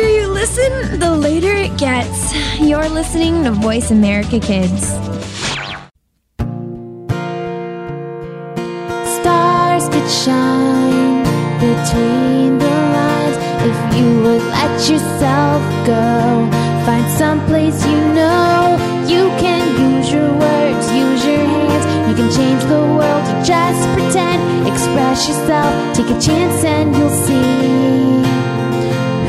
you listen, the later it gets. You're listening to Voice America Kids. Stars could shine between the lines if you would let yourself go. Find some place you know you can use your words, use your hands. You can change the world, just pretend. Express yourself, take a chance, and you'll see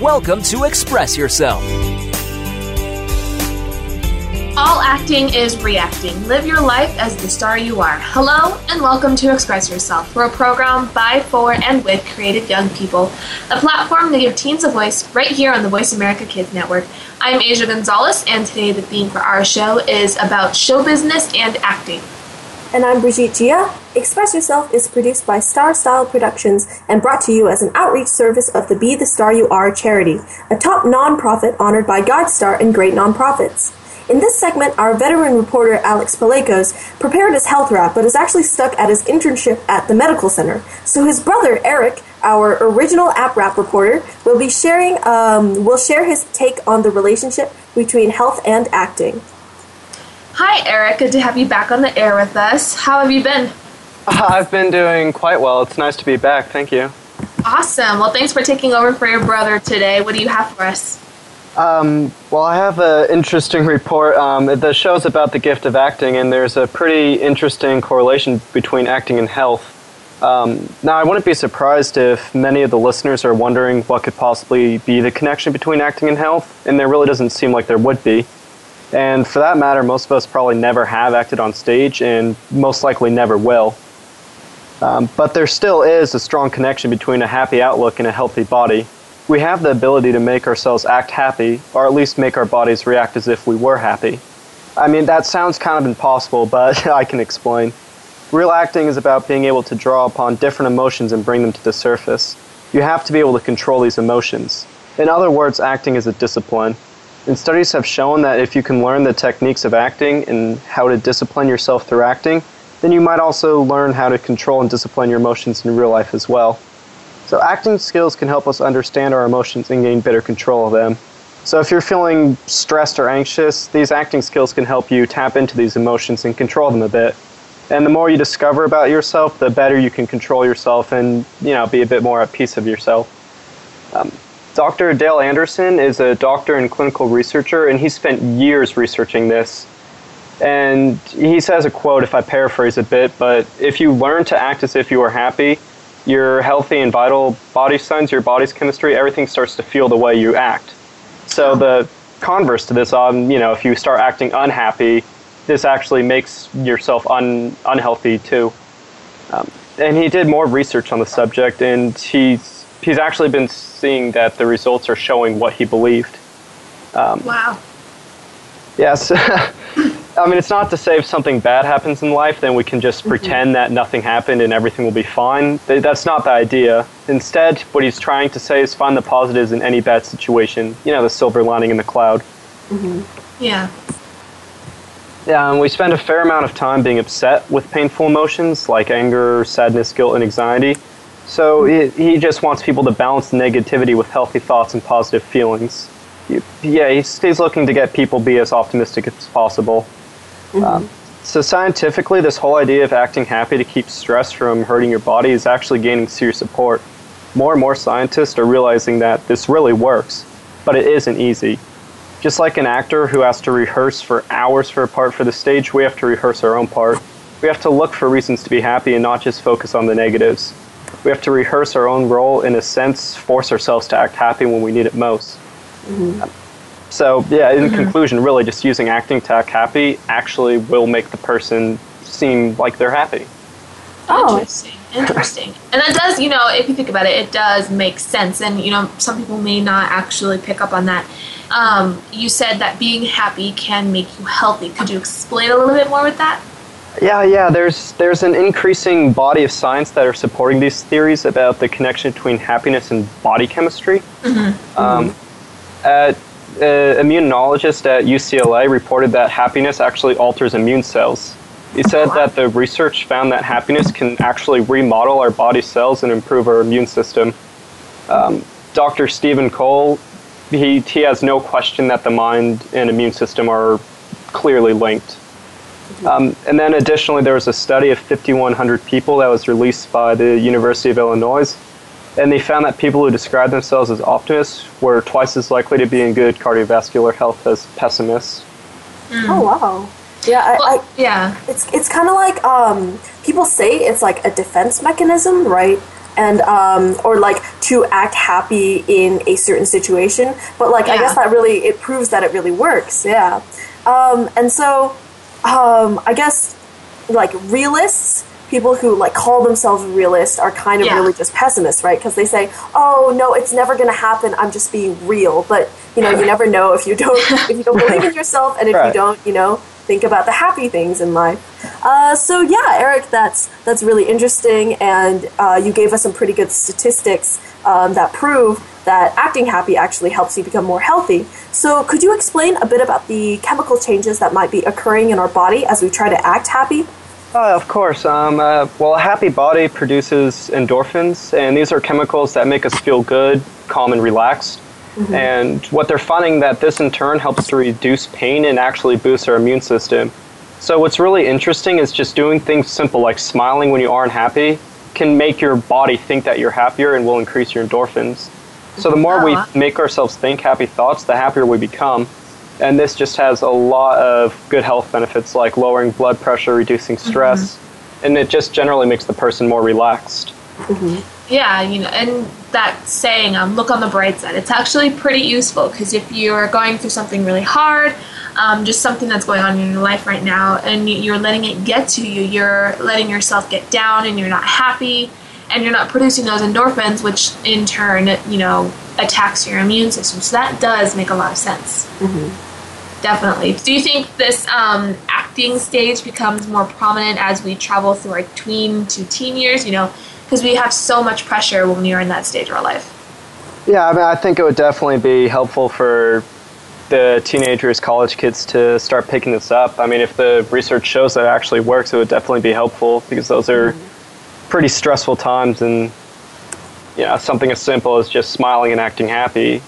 Welcome to Express Yourself. All acting is reacting. Live your life as the star you are. Hello, and welcome to Express Yourself. We're a program by, for, and with creative young people, a platform to give teens a voice right here on the Voice America Kids Network. I'm Asya Gonzalez, and today the theme for our show is about show business and acting. And I'm Briggite Jia. Express Yourself is produced by Star Style Productions and brought to you as an outreach service of the Be the Star You Are charity, a top nonprofit honored by GuideStar and great nonprofits. In this segment, our veteran reporter Alex Pawlakos prepared his health rap, but is actually stuck at his internship at the medical center. So his brother Eric, our original app wrap reporter, will be sharing um, will share his take on the relationship between health and acting. Hi, Eric. Good to have you back on the air with us. How have you been? I've been doing quite well. It's nice to be back. Thank you. Awesome. Well, thanks for taking over for your brother today. What do you have for us? Um, well, I have an interesting report. Um, the show's about the gift of acting, and there's a pretty interesting correlation between acting and health. Um, now, I wouldn't be surprised if many of the listeners are wondering what could possibly be the connection between acting and health, and there really doesn't seem like there would be. And for that matter, most of us probably never have acted on stage, and most likely never will. Um, but there still is a strong connection between a happy outlook and a healthy body we have the ability to make ourselves act happy, or at least make our bodies react as if we were happy. I mean, that sounds kind of impossible, but I can explain. Real acting is about being able to draw upon different emotions and bring them to the surface. You have to be able to control these emotions. In other words, acting is a discipline. And studies have shown that if you can learn the techniques of acting and how to discipline yourself through acting, then you might also learn how to control and discipline your emotions in real life as well. So acting skills can help us understand our emotions and gain better control of them. So if you're feeling stressed or anxious, these acting skills can help you tap into these emotions and control them a bit. And the more you discover about yourself, the better you can control yourself and you know be a bit more at peace of yourself. Um, Dr. Dale Anderson is a doctor and clinical researcher, and he spent years researching this. And he says a quote, if I paraphrase a bit, but if you learn to act as if you are happy, your healthy and vital body signs, your body's chemistry, everything starts to feel the way you act. So the converse to this, um, you know, if you start acting unhappy, this actually makes yourself un- unhealthy too. Um, and he did more research on the subject, and he's he's actually been seeing that the results are showing what he believed. Um, wow. Yes. I mean, it's not to say if something bad happens in life, then we can just mm-hmm. pretend that nothing happened and everything will be fine. That's not the idea. Instead, what he's trying to say is find the positives in any bad situation. You know, the silver lining in the cloud. Mm-hmm. Yeah. Yeah, and we spend a fair amount of time being upset with painful emotions like anger, sadness, guilt, and anxiety. So mm-hmm. he, he just wants people to balance the negativity with healthy thoughts and positive feelings. Yeah, he's, he's looking to get people be as optimistic as possible. Mm-hmm. Um, so scientifically, this whole idea of acting happy to keep stress from hurting your body is actually gaining serious support. More and more scientists are realizing that this really works, but it isn't easy. Just like an actor who has to rehearse for hours for a part for the stage, we have to rehearse our own part. We have to look for reasons to be happy and not just focus on the negatives. We have to rehearse our own role, in a sense, force ourselves to act happy when we need it most. Mm-hmm. So, yeah, in mm-hmm. conclusion, really just using acting to act happy actually will make the person seem like they're happy. Oh. Interesting. Interesting. and that does, you know, if you think about it, it does make sense. And, you know, some people may not actually pick up on that. Um, you said that being happy can make you healthy. Could you explain a little bit more with that? Yeah, yeah. There's there's an increasing body of science that are supporting these theories about the connection between happiness and body chemistry. Um, at, uh, immunologist at UCLA reported that happiness actually alters immune cells. He said that the research found that happiness can actually remodel our body cells and improve our immune system. Um, Dr. Stephen Cole, he, he has no question that the mind and immune system are clearly linked. Um, and then additionally, there was a study of 5,100 people that was released by the University of Illinois. And they found that people who describe themselves as optimists were twice as likely to be in good cardiovascular health as pessimists. Oh wow. Yeah, I, Well, I, yeah. it's it's kind of like um, people say it's like a defense mechanism, right? And um, or like to act happy in a certain situation, but like I guess that really it proves that it really works. Yeah, um, and so um, I guess like realists, people who like call themselves realists, are kind of Yeah. really just pessimists, right? Because they say, "Oh no, it's never going to happen. I'm just being real." But you know, you never know if you don't if you don't believe in yourself, and if you don't, you know, think about the happy things in life. Uh, so yeah, Eric, that's that's really interesting, and uh, you gave us some pretty good statistics um, that prove that acting happy actually helps you become more healthy. So could you explain a bit about the chemical changes that might be occurring in our body as we try to act happy? Uh, of course. Um, uh, well, a happy body produces endorphins, and these are chemicals that make us feel good, calm, and relaxed. And what they're finding that this in turn helps to reduce pain and actually boost our immune system. So what's really interesting is just doing things simple like smiling when you aren't happy can make your body think that you're happier and will increase your endorphins. So the more we Oh. make ourselves think happy thoughts, the happier we become. And this just has a lot of good health benefits like lowering blood pressure, reducing stress, and it just generally makes the person more relaxed. Yeah, you know, and that saying, um, look on the bright side, it's actually pretty useful because if you're going through something really hard, um, just something that's going on in your life right now, and you're letting it get to you, you're letting yourself get down and you're not happy, and you're not producing those endorphins, which in turn, you know, attacks your immune system. So that does make a lot of sense. Definitely. Do you think this um, acting stage becomes more prominent as we travel through our tween to teen years? You know, because we have so much pressure when we are in that stage of our life. Yeah, I mean, I think it would definitely be helpful for the teenagers, college kids to start picking this up. I mean, if the research shows that it actually works, it would definitely be helpful because those are pretty stressful times, and you know, something as simple as just smiling and acting happy.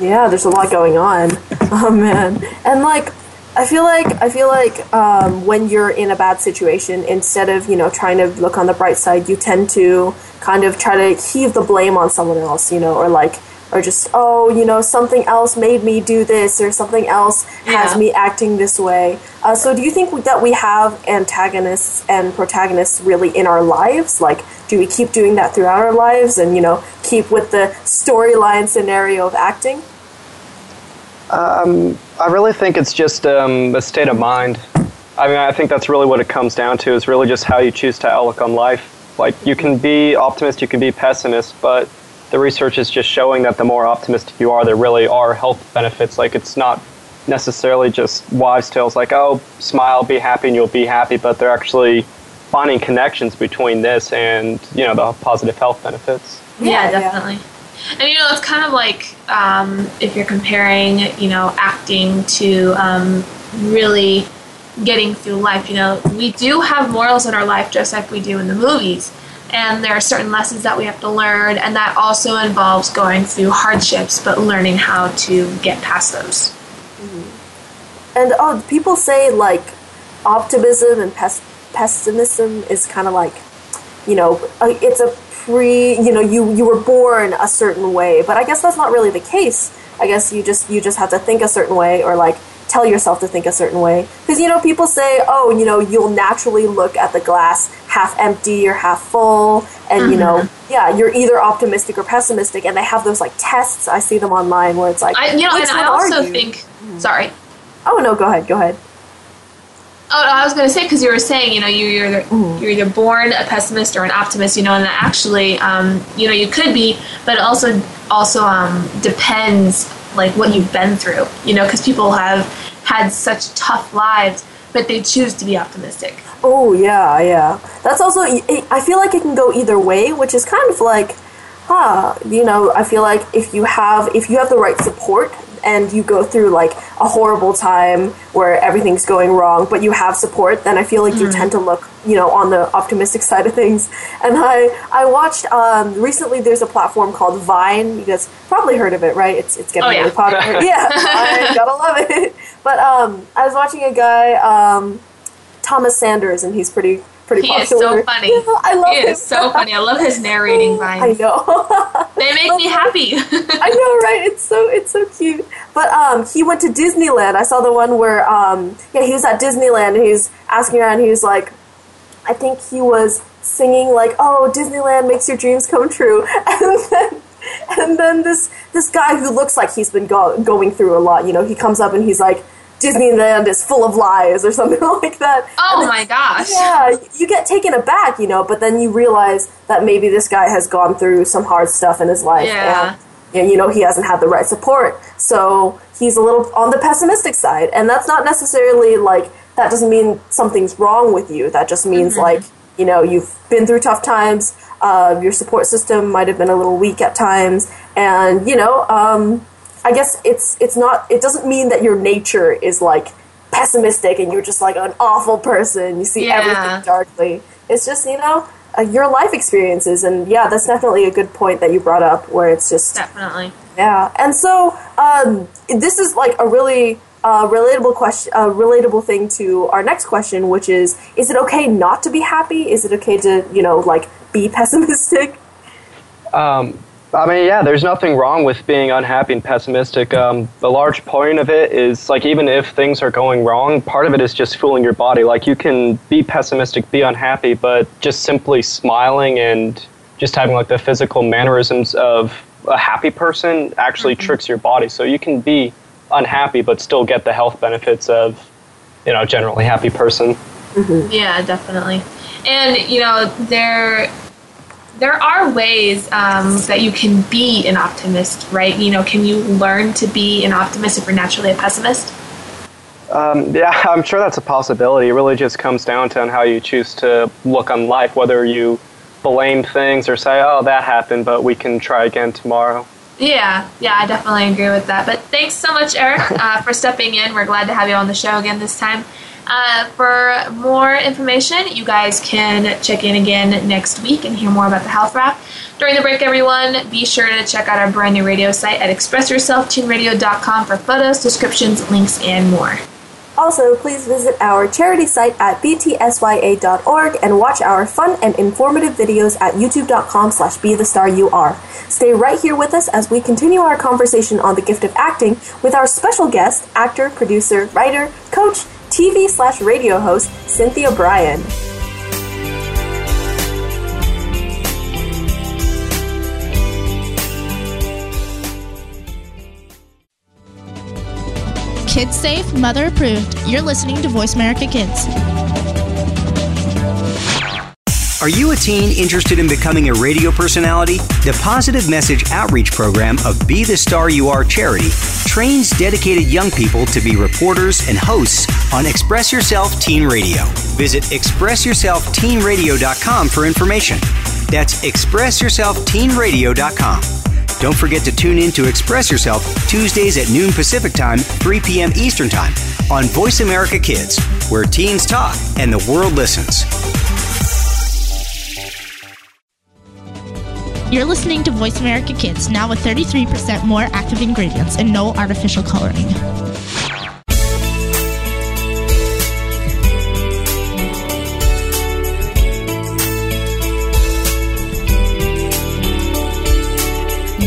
Yeah, there's a lot going on. Oh man, and like, I feel like I feel like um, when you're in a bad situation, instead of you know trying to look on the bright side, you tend to kind of try to heave the blame on someone else, you know, or like, or just oh, you know, something else made me do this, or something else has me acting this way. Uh, so, do you think that we have antagonists and protagonists really in our lives? Like, do we keep doing that throughout our lives, and you know, keep with the storyline scenario of acting? I really think it's just um, a state of mind. I mean, I think that's really what it comes down to is really just how you choose to outlook on life. Like, you can be optimist, you can be pessimist, but the research is just showing that the more optimistic you are, there really are health benefits. Like, it's not necessarily just wives' tales like, oh, smile, be happy, and you'll be happy, but they're actually finding connections between this and, you know, the positive health benefits. Yeah, Yeah, yeah. definitely. And you know, it's kind of like um, if you're comparing, you know, acting to um, really getting through life. You know, we do have morals in our life just like we do in the movies. And there are certain lessons that we have to learn, and that also involves going through hardships, but learning how to get past those. And oh, people say like optimism and pes- pessimism is kind of like, you know, uh, it's a pre, you know, you you were born a certain way, but I guess that's not really the case. I guess you just you just have to think a certain way or like tell yourself to think a certain way because you know people say oh you know you'll naturally look at the glass half empty or half full and you know yeah you're either optimistic or pessimistic and they have those like tests. I see them online where it's like I, you know, and I also think, sorry, oh no go ahead go ahead. Oh, I was going to say because you were saying, you know, you, you're either, Mm-hmm. you're either born a pessimist or an optimist, you know, and that actually, um, you know, you could be, but it also also um, depends like what you've been through, you know, because people have had such tough lives, but they choose to be optimistic. Oh yeah, yeah. That's also. I feel like it can go either way, which is kind of like, huh? You know, I feel like if you have if you have the right support and you go through like a horrible time where everything's going wrong, but you have support, then I feel like you tend to look, you know, on the optimistic side of things. And I I watched um, recently. There's a platform called Vine. You guys probably heard of it, right? It's it's getting Oh, yeah. really popular. yeah, I gotta love it. But um, I was watching a guy. Um, Thomas Sanders, and he's pretty pretty He is so funny. Yeah, I love He him. is so funny. I love his narrating lines. I know. They make me happy. I know, right? It's so it's so cute. But um, he went to Disneyland. I saw the one where um, yeah, he was at Disneyland and he was asking around. He was like, I think he was singing like, "Oh, Disneyland makes your dreams come true," and then. And then this this guy who looks like he's been go- going through a lot, you know, he comes up and he's like, "Disneyland is full of lies" or something like that. oh And my gosh. yeah, you get taken aback, you know, but then you realize that maybe this guy has gone through some hard stuff in his life. Yeah. And, and, you know, he hasn't had the right support. So he's a little on the pessimistic side. And that's not necessarily like, that doesn't mean something's wrong with you. That just means mm-hmm. like, you know, you've been through tough times. Uh, your support system might have been a little weak at times. And, you know, um, I guess it's it's not it doesn't mean that your nature is like pessimistic and you're just like an awful person. You see Yeah. everything darkly. It's just you know uh, your life experiences, and yeah, that's definitely a good point that you brought up. Where it's just Definitely. yeah, and so um, this is like a really uh, relatable question, a relatable thing to our next question, which is: Is it okay not to be happy? Is it okay to you know like be pessimistic? I mean, yeah, there's nothing wrong with being unhappy and pessimistic. Um, a large point of it is like even if things are going wrong, part of it is just fooling your body. Like you can be pessimistic, be unhappy, but just simply smiling and just having like the physical mannerisms of a happy person actually tricks your body. So you can be unhappy but still get the health benefits of you know generally happy person. Yeah, definitely. And you know, there there are ways um, that you can be an optimist, right? You know, can you learn to be an optimist if you're naturally a pessimist? Um, yeah, I'm sure that's a possibility. It really just comes down to on how you choose to look on life, whether you blame things or say, "Oh, that happened, but we can try again tomorrow." Yeah, yeah, I definitely agree with that. But thanks so much, Eric, uh, for stepping in. We're glad to have you on the show again this time. Uh, for more information, you guys can check in again next week and hear more about the health rap. During the break, everyone, be sure to check out our brand new radio site at expressyourselfteenradio.com for photos, descriptions, links, and more. Also, please visit our charity site at btsya.org and watch our fun and informative videos at youtube.com slash be the star you are. Stay right here with us as we continue our conversation on the gift of acting with our special guest, actor, producer, writer, coach, TV slash radio host, Cynthia Brian. Kids safe, mother approved. You're listening to Voice America Kids. Are you a teen interested in becoming a radio personality? The Positive Message Outreach Program of Be the Star You Are charity trains dedicated young people to be reporters and hosts on Express Yourself Teen Radio. Visit expressyourselfteenradio.com for information. That's expressyourselfteenradio.com. Don't forget to tune in to Express Yourself Tuesdays at noon Pacific Time, 3 p.m. Eastern Time on Voice America Kids, where teens talk and the world listens. You're listening to Voice America Kids, now with 33% more active ingredients and no artificial coloring.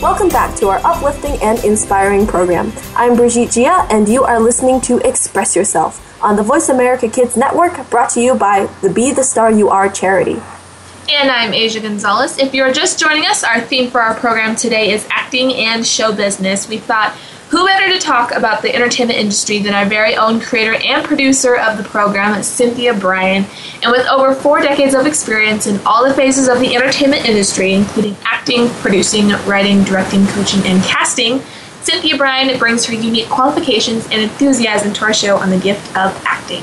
Welcome back to our uplifting and inspiring program. I'm Briggite Jia, and you are listening to Express Yourself on the Voice America Kids Network, brought to you by the Be the Star You Are charity. And I'm Asya Gonzalez. If you're just joining us, our theme for our program today is acting and show business. We thought who better to talk about the entertainment industry than our very own creator and producer of the program, Cynthia Brian? And with over four decades of experience in all the phases of the entertainment industry, including acting, producing, writing, directing, coaching, and casting, Cynthia Brian brings her unique qualifications and enthusiasm to our show on the gift of acting.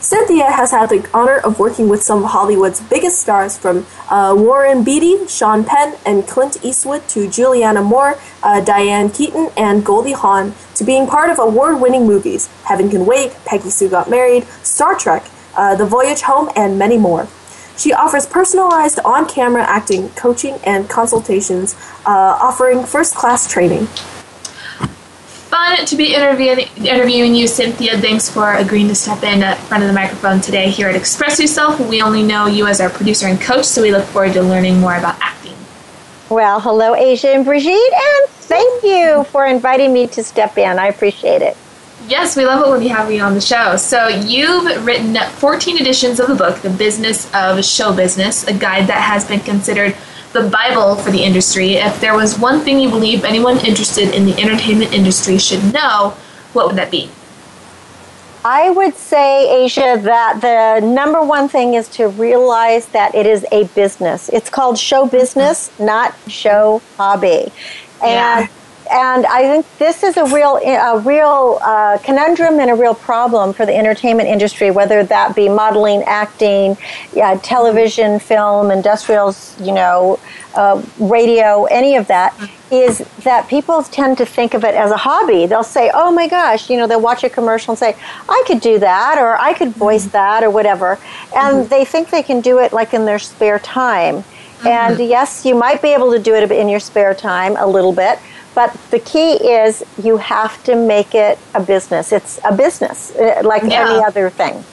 Cynthia has had the honor of working with some of Hollywood's biggest stars from uh, Warren Beatty, Sean Penn, and Clint Eastwood to Julianne Moore, uh, Diane Keaton, and Goldie Hawn to being part of award winning movies Heaven Can Wait, Peggy Sue Got Married, Star Trek, uh, The Voyage Home, and many more. She offers personalized on camera acting, coaching, and consultations, uh, offering first class training fun to be interviewing interviewing you, Cynthia. Thanks for agreeing to step in in front of the microphone today here at Express Yourself. We only know you as our producer and coach, so we look forward to learning more about acting. Well, hello, Asya and Briggite, and thank you for inviting me to step in. I appreciate it. Yes, we love it when we have you on the show. So, you've written 14 editions of the book, The Business of Show Business, a guide that has been considered the Bible for the industry. If there was one thing you believe anyone interested in the entertainment industry should know, what would that be? I would say, Asya, that the number one thing is to realize that it is a business. It's called show business, not show hobby. And yeah and I think this is a real, a real uh, conundrum and a real problem for the entertainment industry, whether that be modeling, acting, yeah, television, film, industrials, you know, uh, radio, any of that, is that people tend to think of it as a hobby. They'll say, "Oh my gosh," you know, they'll watch a commercial and say, "I could do that," or "I could voice mm-hmm. that," or whatever, and mm-hmm. they think they can do it like in their spare time. Mm-hmm. And yes, you might be able to do it in your spare time a little bit, but the key is you have to make it a business. It's a business, uh, like yeah. any other thing.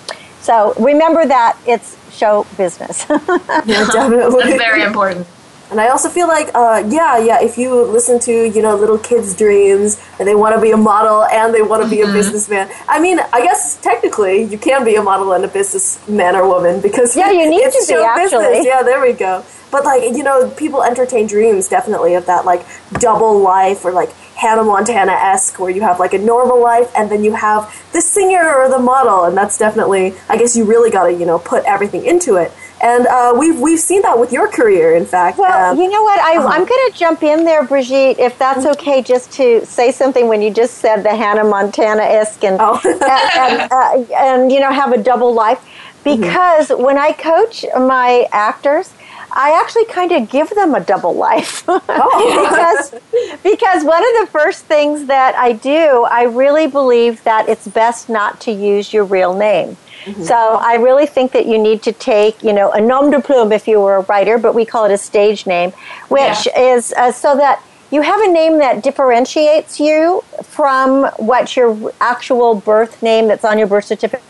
So remember that it's show business. yeah, definitely. That's very important. And I also feel like, uh, yeah, yeah, if you listen to, you know, little kids' dreams and they want to be a model and they want to be mm-hmm. a businessman, I mean, I guess technically you can be a model and a businessman or woman because yeah, you need to be, actually. Yeah, there we go. But like you know, people entertain dreams definitely of that like double life or like Hannah Montana esque, where you have like a normal life and then you have the singer or the model, and that's definitely I guess you really got to you know put everything into it. And uh, we've we've seen that with your career, in fact. Well, um, you know what? I, uh-huh. I'm going to jump in there, Briggite, if that's mm-hmm. okay, just to say something when you just said the Hannah Montana esque and, oh. and, and, uh, and, you know have a double life. Mm-hmm. Because mm-hmm. when I coach my actors, I actually kind of give them a double life oh. because because one of the first things that I do, I really believe that it's best not to use your real name. Mm-hmm. So I really think that you need to take, you know, a nom de plume if you were a writer, but we call it a stage name, which yeah. is uh, so that you have a name that differentiates you from what your actual birth name that's on your birth certificate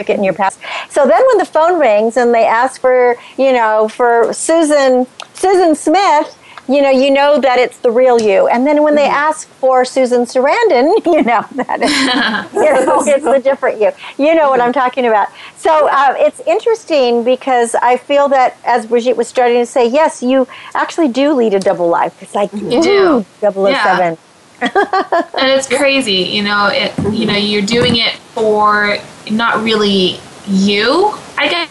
in your past. So then when the phone rings and they ask for, you know, for Susan Susan Smith, you know, you know that it's the real you. And then when they mm-hmm. ask for Susan Sarandon, you know that it's, you know, it's the different you. You know what I'm talking about. So uh, it's interesting because I feel that as Briggite was starting to say, yes, you actually do lead a double life. It's like, you do. 007. Yeah. And it's crazy, you know, it, you know, you're doing it for not really you, I guess,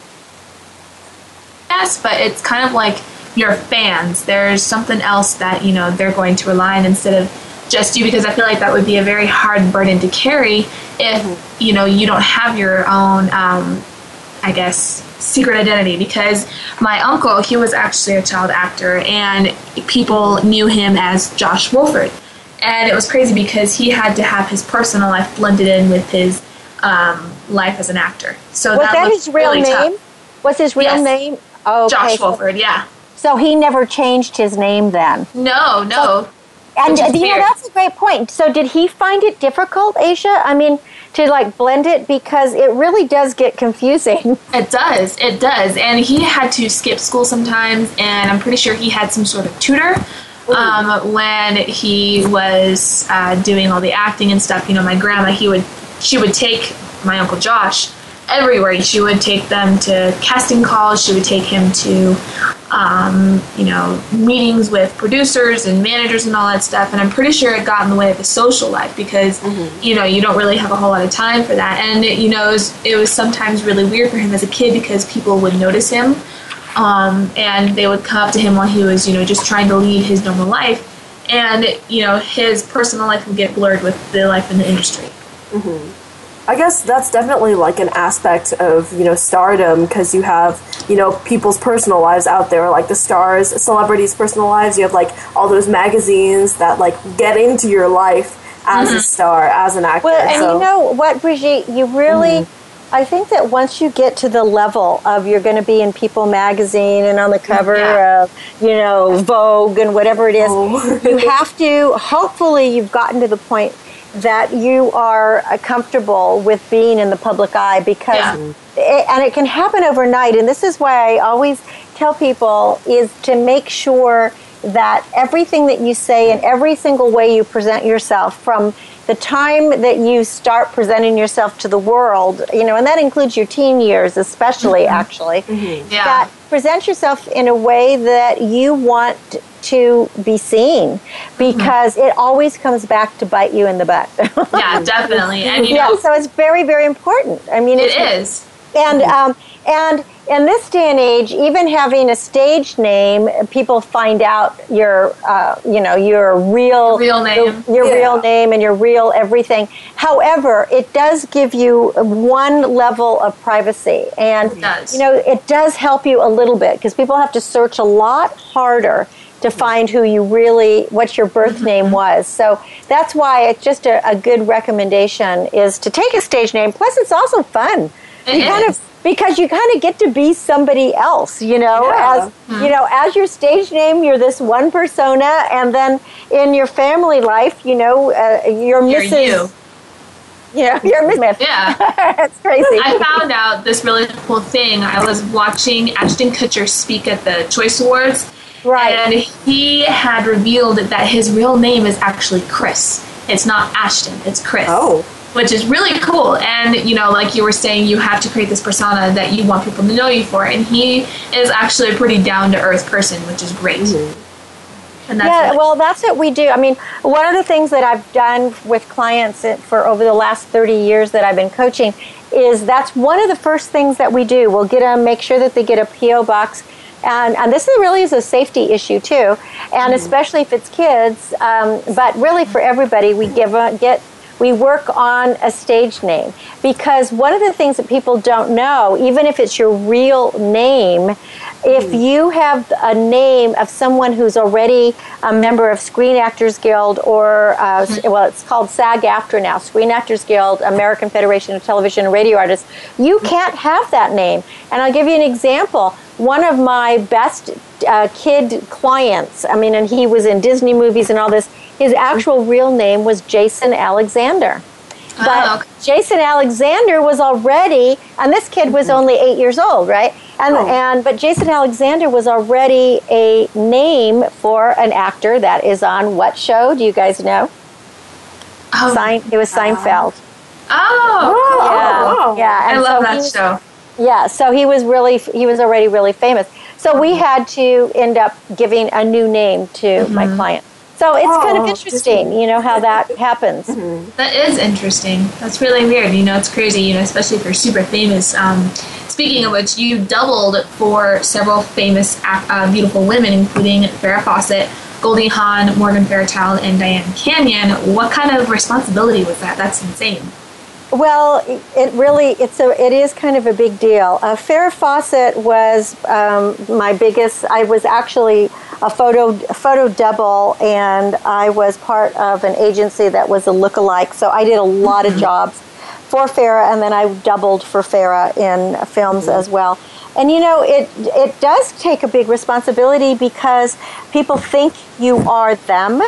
Yes, but it's kind of like your fans. There's something else that, you know, they're going to rely on instead of just you because I feel like that would be a very hard burden to carry if, mm-hmm. you know, you don't have your own, um, I guess, secret identity because my uncle, he was actually a child actor and people knew him as Josh Wolford. And it was crazy because he had to have his personal life blended in with his um, life as an actor. So was that, that his real really name? Tough. Was his real yes. name? Oh, okay. Josh Wolford. Yeah. So he never changed his name then. No, no. So, And you know that's a great point. So did he find it difficult, Asya? I mean, to like blend it because it really does get confusing. It does. It does. And he had to skip school sometimes, and I'm pretty sure he had some sort of tutor. Um, when he was uh, doing all the acting and stuff, you know, my grandma, he would, she would take my uncle Josh everywhere. She would take them to casting calls. She would take him to, um, you know, meetings with producers and managers and all that stuff. And I'm pretty sure it got in the way of his social life because, mm-hmm. you know, you don't really have a whole lot of time for that. And, it, you know, it was, it was sometimes really weird for him as a kid because people would notice him. Um, and they would come up to him while he was, you know, just trying to lead his normal life. And, you know, his personal life would get blurred with the life in the industry. Mm-hmm. I guess that's definitely like an aspect of you know stardom because you have you know people's personal lives out there like the stars celebrities personal lives you have like all those magazines that like get into your life as mm-hmm. a star as an actor well and so. you know what Briggite you really mm-hmm. I think that once you get to the level of you're going to be in People magazine and on the cover yeah. of, you know, Vogue and whatever it is, oh. you have to, hopefully, you've gotten to the point that you are uh, comfortable with being in the public eye because yeah. it, and it can happen overnight and this is why I always tell people is to make sure that everything that you say and every single way you present yourself from the time that you start presenting yourself to the world, you know, and that includes your teen years, especially mm-hmm. actually, mm-hmm. Yeah. that present yourself in a way that you want to be seen because mm-hmm. it always comes back to bite you in the butt. yeah, definitely. And, yeah, know, so it's very, very important. I mean, it is. And um, and in this day and age, even having a stage name, people find out your, uh, you know, your real, real name, your, your yeah. real name, and your real everything. However, it does give you one level of privacy, and you know, it does help you a little bit because people have to search a lot harder to find who you really, what your birth mm-hmm. name was. So that's why it's just a, a, good recommendation is to take a stage name. Plus, it's also fun. It you kind of because you kind of get to be somebody else, you know, yeah. as mm-hmm. you know, as your stage name, you're this one persona, and then in your family life, you know, uh, you're, you're Mrs. You. Yeah, you're Miss Smith. Yeah. That's crazy. I found out this really cool thing. I was watching Ashton Kutcher speak at the Choice Awards, Right. And he had revealed that his real name is actually Chris. It's not Ashton, it's Chris. Oh. Which is really cool. And, you know, like you were saying, you have to create this persona that you want people to know you for. And he is actually a pretty down to earth person, which is great. Mm-hmm. yeah, what, well, that's what we do. I mean, one of the things that I've done with clients for over the last 30 years that I've been coaching is that's one of the first things that we do. We'll get them, make sure that they get a P.O. box and, and this really is a safety issue too, and mm-hmm. especially if it's kids. Um, but really, for everybody, we give a, get we work on a stage name because one of the things that people don't know, even if it's your real name, if hmm. you have a name of someone who's already a member of Screen Actors Guild or, uh, hmm. well, it's called SAG-AFTRA now, Screen Actors Guild, American Federation of Television and Radio Artists, you hmm. can't have that name. And I'll give you an example. One of my best uh, kid clients, I mean, and he was in Disney movies and all this, his actual real name was Jason Alexander. But oh, okay. Jason Alexander was already, and this kid was mm-hmm. only eight years old, right? And oh. and but Jason Alexander was already a name for an actor that is on what show? Do you guys know? Oh, Sein, it was Seinfeld. Oh, yeah, oh, yeah. And I love so that was, show. Yeah, so he was really he was already really famous. So we had to end up giving a new name to mm-hmm. my client. So it's oh, kind of oh, interesting, you know, how that happens. Mm-hmm. That is interesting. That's really weird. You know, it's crazy, you know, especially if you're super famous. Um, speaking of which, you doubled for several famous, uh, beautiful women, including Farrah Fawcett, Goldie Hawn, Morgan Fairchild, and Dyan Cannon. What kind of responsibility was that? That's insane. Well, it really it's a it is kind of a big deal. Uh, Farrah Fawcett was um, my biggest. I was actually a photo a photo double, and I was part of an agency that was a lookalike. So I did a lot of mm-hmm. jobs for Farrah, and then I doubled for Farrah in films mm-hmm. as well. And you know, it it does take a big responsibility because people think you are them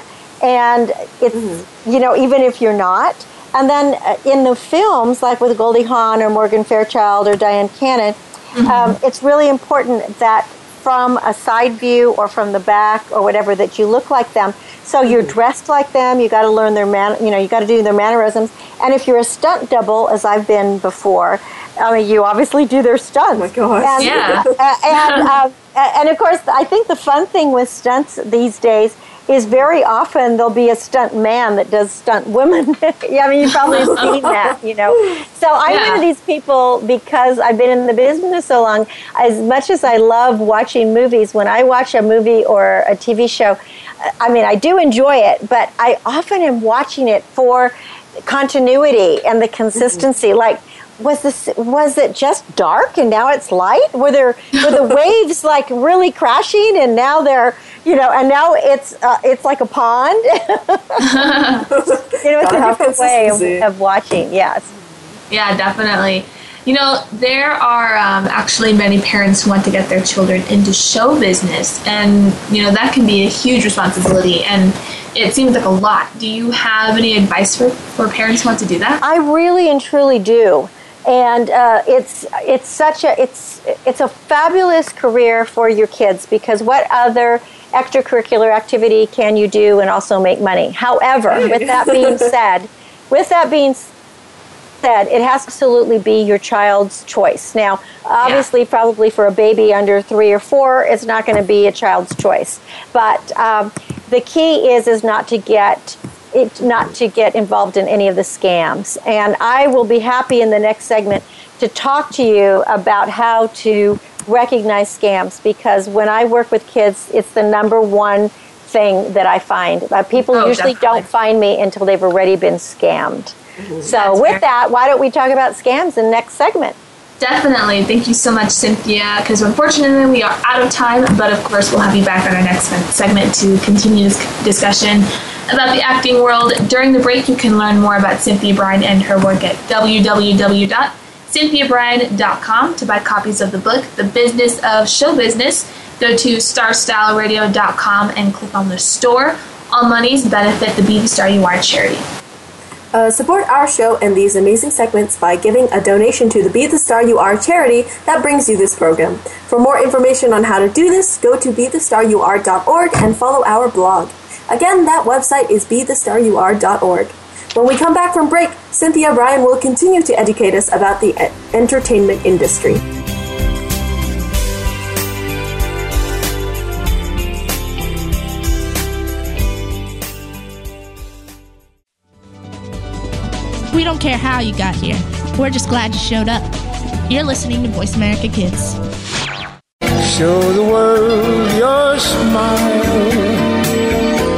and it's mm-hmm. you know even if you're not. And then uh, in the films, like with Goldie Hawn or Morgan Fairchild or Dyan Cannon, mm-hmm. um, it's really important that from a side view or from the back or whatever that you look like them. So you're mm-hmm. dressed like them. You got to learn their man. You know, you got to do their mannerisms. And if you're a stunt double, as I've been before, I mean, you obviously do their stunts. Oh my gosh! And, yeah. and, uh, and of course, I think the fun thing with stunts these days is very often there'll be a stunt man that does stunt women. yeah, I mean, you've probably seen that, you know. So I'm yeah. one of these people because I've been in the business so long. As much as I love watching movies, when I watch a movie or a TV show, I mean, I do enjoy it, but I often am watching it for continuity and the consistency. Mm-hmm. Like, was this was it just dark and now it's light? Were there were the waves like really crashing and now they're you know and now it's uh, it's like a pond. you know, it's a different way of, of watching. Yes. Yeah, definitely. You know, there are um, actually many parents who want to get their children into show business, and you know that can be a huge responsibility, and it seems like a lot. Do you have any advice for, for parents who want to do that? I really and truly do, and uh, it's it's such a it's it's a fabulous career for your kids because what other extracurricular activity can you do and also make money? However, with that being said, with that being said, it has to absolutely be your child's choice. Now, obviously, yeah. probably for a baby under three or four, it's not going to be a child's choice. But um, the key is is not to get it, not to get involved in any of the scams. And I will be happy in the next segment to talk to you about how to recognize scams because when I work with kids, it's the number one thing that I find. Uh, people oh, usually definitely. don't find me until they've already been scammed. Mm-hmm. So, That's with fair. that, why don't we talk about scams in the next segment? Definitely. Thank you so much, Cynthia, because unfortunately we are out of time, but of course we'll have you back on our next segment to continue this discussion about the acting world. During the break, you can learn more about Cynthia Brian and her work at www.cynthiabrian.com to buy copies of the book, The Business of Show Business. Go to starstyleradio.com and click on the store. All monies benefit the Be the Star You Are charity. Uh, support our show and these amazing segments by giving a donation to the Be the Star You Are charity that brings you this program. For more information on how to do this, go to BeTheStarYouAre.org and follow our blog. Again, that website is BeTheStarYouAre.org. When we come back from break, Cynthia Brian will continue to educate us about the entertainment industry. Don't care how you got here. We're just glad you showed up. You're listening to Voice America Kids. Show the world your smile.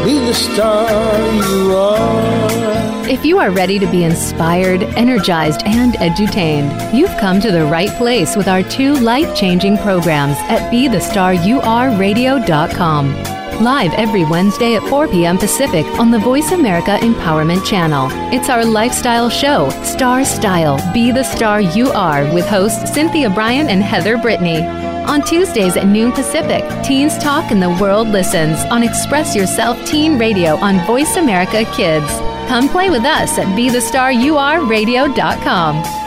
Be the star you are. If you are ready to be inspired, energized, and edutained, you've come to the right place with our two life changing programs at BeTheStarYouAreRadio.com. Live every Wednesday at 4 p.m. Pacific on the Voice America Empowerment Channel. It's our lifestyle show, Star Style Be the Star You Are, with hosts Cynthia Brian and Heather Brittany. On Tuesdays at noon Pacific, teens talk and the world listens on Express Yourself Teen Radio on Voice America Kids. Come play with us at BeTheStarYouAreRadio.com.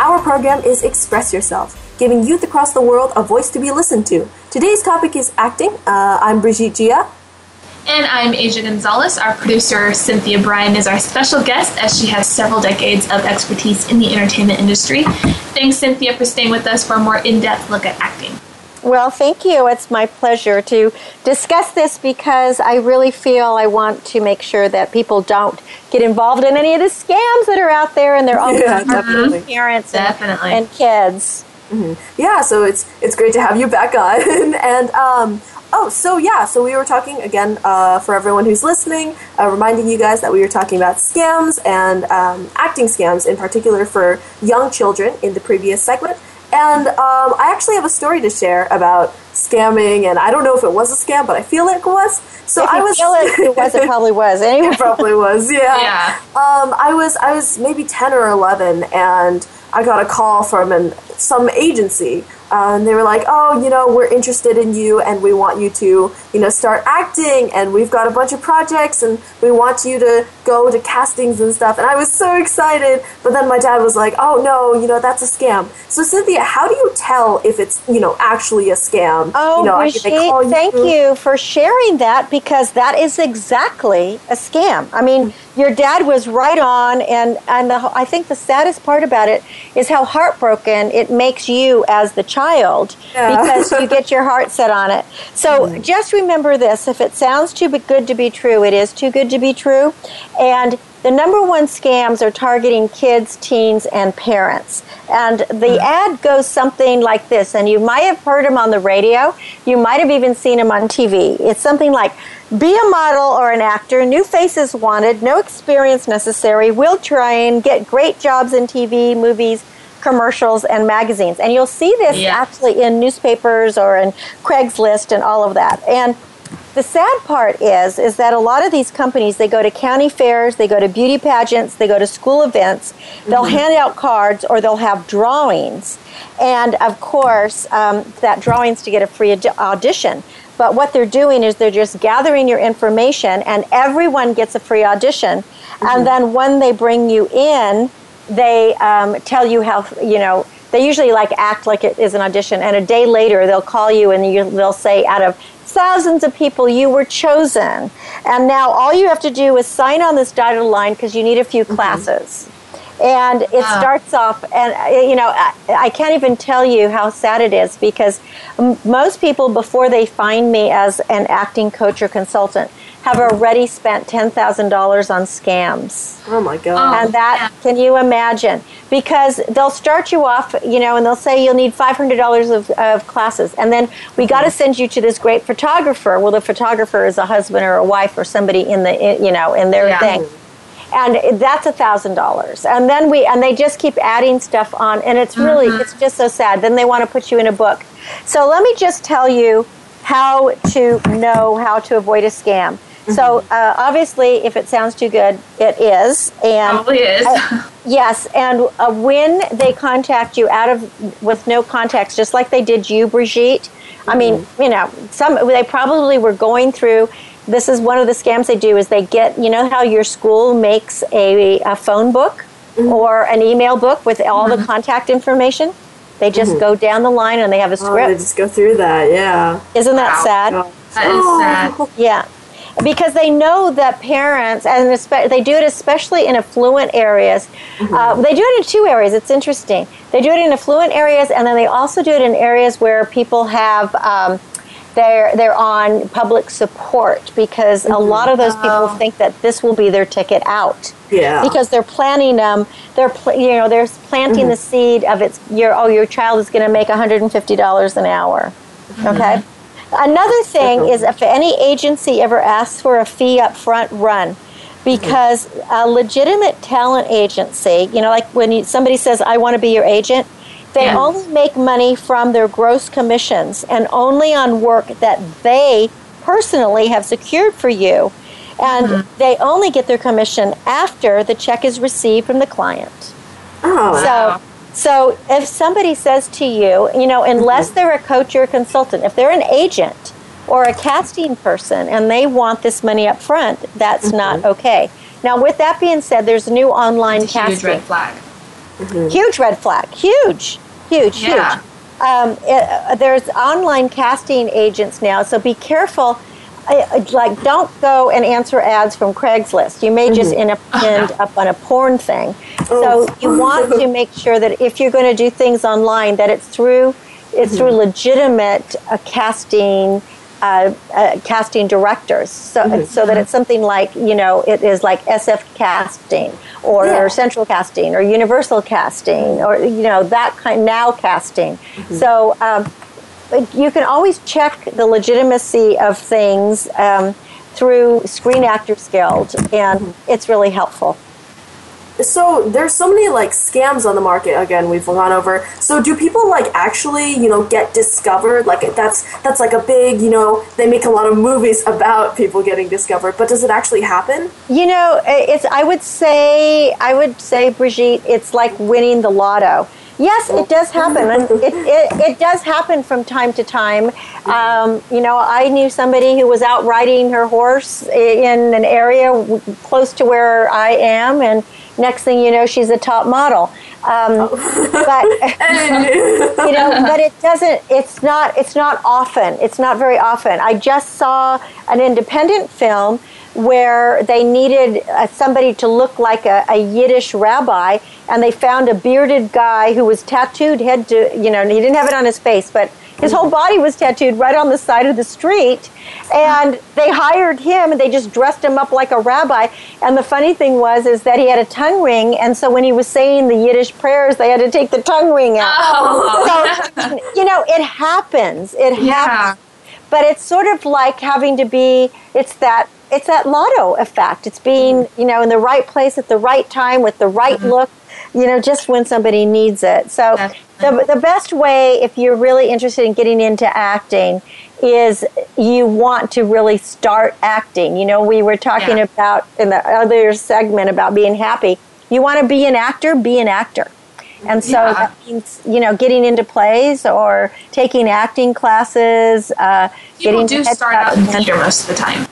Our program is Express Yourself, giving youth across the world a voice to be listened to. Today's topic is acting. Uh, I'm Briggite Jia. And I'm Asya Gonzalez. Our producer, Cynthia Brian, is our special guest as she has several decades of expertise in the entertainment industry. Thanks, Cynthia, for staying with us for a more in depth look at acting. Well, thank you. It's my pleasure to discuss this because I really feel I want to make sure that people don't get involved in any of the scams that are out there and their own Yeah, definitely. parents and, Definitely. and kids. Yeah, so it's it's great to have you back on. and um, oh, so yeah, so we were talking again uh, for everyone who's listening, uh, reminding you guys that we were talking about scams and um, acting scams in particular for young children in the previous segment. And um, I actually have a story to share about scamming, and I don't know if it was a scam, but I feel like it was. So if I was. feel it, it was. It probably was. Anyway, It probably was, yeah. Yeah. Um, I was I was maybe ten or eleven, and I got a call from an some agency, uh, and they were like, "Oh, you know, we're interested in you, and we want you to, you know, start acting, and we've got a bunch of projects, and we want you to go to castings and stuff." And I was so excited, but then my dad was like, "Oh no, you know, that's a scam." So Cynthia, how do you tell if it's you know actually a scam? Oh, you know, they call thank you for sharing that because that is exactly a scam. I mean, your dad was right on, and and the, I think the saddest part about it is how heartbroken it makes you as the child Yeah. because you get your heart set on it. So mm-hmm. just remember this: if it sounds too good to be true, it is too good to be true, and. The number one scams are targeting kids, teens, and parents. And the mm-hmm. ad goes something like this, and you might have heard them on the radio. You might have even seen them on TV. It's something like be a model or an actor, new faces wanted, no experience necessary, We'll train, get great jobs in TV, movies, commercials, and magazines. And you'll see this Yeah. actually in newspapers or in Craigslist and all of that. And the sad part is is that a lot of these companies they go to county fairs they go to beauty pageants they go to school events they'll hand out cards or they'll have drawings and of course um, that drawings to get a free audi- audition but what they're doing is they're just gathering your information and everyone gets a free audition and then when they bring you in they um, tell you how you know they usually like act like it is an audition and a day later they'll call you and you, they'll say out of thousands of people you were chosen. And now all you have to do is sign on this dotted line because you need a few classes. And it Wow. starts off and uh, you know I, I can't even tell you how sad it is because m- most people before they find me as an acting coach or consultant have already spent $10,000 on scams. Oh my god. Oh, and that can you imagine? Because they'll start you off you know and they'll say you'll need $500 of, of classes. And then we got to mm-hmm. send you to this great photographer. Well the photographer is a husband or a wife or somebody in the you know in their Yeah. thing. And that's a thousand dollars. And then we and they just keep adding stuff on and it's really mm-hmm. it's just so sad. Then they want to put you in a book. So let me just tell you how to know how to avoid a scam so uh, obviously if it sounds too good it is and Probably is. uh, yes and uh, when they contact you out of with no context just like they did you Briggite i mean you know some they probably were going through this is one of the scams they do is they get you know how your school makes a, a phone book or an email book with all the contact information? They just go down the line and they have a Oh, they just go through that, yeah. isn't that Wow. sad? That is sad. yeah, because they know that parents, and they do it especially in affluent areas. Uh, they do it in two areas. It's interesting. They do it in affluent areas, and then they also do it in areas where people have. Um, they're, they're on public support because a lot of those people think that this will be their ticket out Yeah. because they're planting them. They're pl- you know they're planting the seed of its your oh your child is going to make one hundred and fifty dollars an hour. Okay. Another thing is if any agency ever asks for a fee up front, run. Because mm-hmm. a legitimate talent agency, you know, like when you, somebody says, I want to be your agent, they Yeah. only make money from their gross commissions and only on work that they personally have secured for you. And mm-hmm. they only get their commission after the check is received from the client. Oh. So So if somebody says to you, you know, unless they're a coach or a consultant, if they're an agent or a casting person and they want this money up front, that's mm-hmm. not okay. Now, with that being said, there's a new online it's a casting. Huge red flag. Mm-hmm. Huge red flag. Huge, huge, yeah. huge. Um, it, uh, there's online casting agents now, so be careful. I, like, don't go and answer ads from Craigslist. You may mm-hmm. just end up, end up on a porn thing. Oh. So you want to make sure that if you're going to do things online, that it's through it's mm-hmm. through legitimate uh, casting uh, uh, casting directors, so mm-hmm. so that it's something like you know it is like SF casting or, yeah. or central casting or universal casting or you know that kind now casting. Mm-hmm. So um, you can always check the legitimacy of things um, through Screen Actors Guild, and mm-hmm. it's really helpful. So there's so many like scams on the market again we've gone over. So do people like actually you know get discovered? Like that's that's like a big you know they make a lot of movies about people getting discovered but does it actually happen? You know it's i would say i would say Briggite it's like winning the lotto Yes, it does happen, and it, it, it, does happen from time to time. Um, you know, I knew somebody who was out riding her horse in an area close to where I am, and next thing you know, she's a top model. Um, but you know, but it doesn't. It's not. It's not often. It's not very often. I just saw an independent film where they needed uh, somebody to look like a, a, Yiddish rabbi, and they found a bearded guy who was tattooed head to. You know, he didn't have it on his face, but his whole body was tattooed right on the side of the street. And they hired him and they just dressed him up like a rabbi. And the funny thing was is that he had a tongue ring and so when he was saying the Yiddish prayers, they had to take the tongue ring out. Oh. So, you know, it happens. It yeah. happens. But it's sort of like having to be it's that it's that lotto effect. It's being, you know, in the right place at the right time with the right mm-hmm. look you know, just when somebody needs it. So the, the best way, if you're really interested in getting into acting, is you want to really start acting. You know, we were talking yeah. about in the other segment about being happy. You want to be an actor, be an actor. And so yeah. that means, you know, getting into plays or taking acting classes. Uh, People do start out in theater most of the time.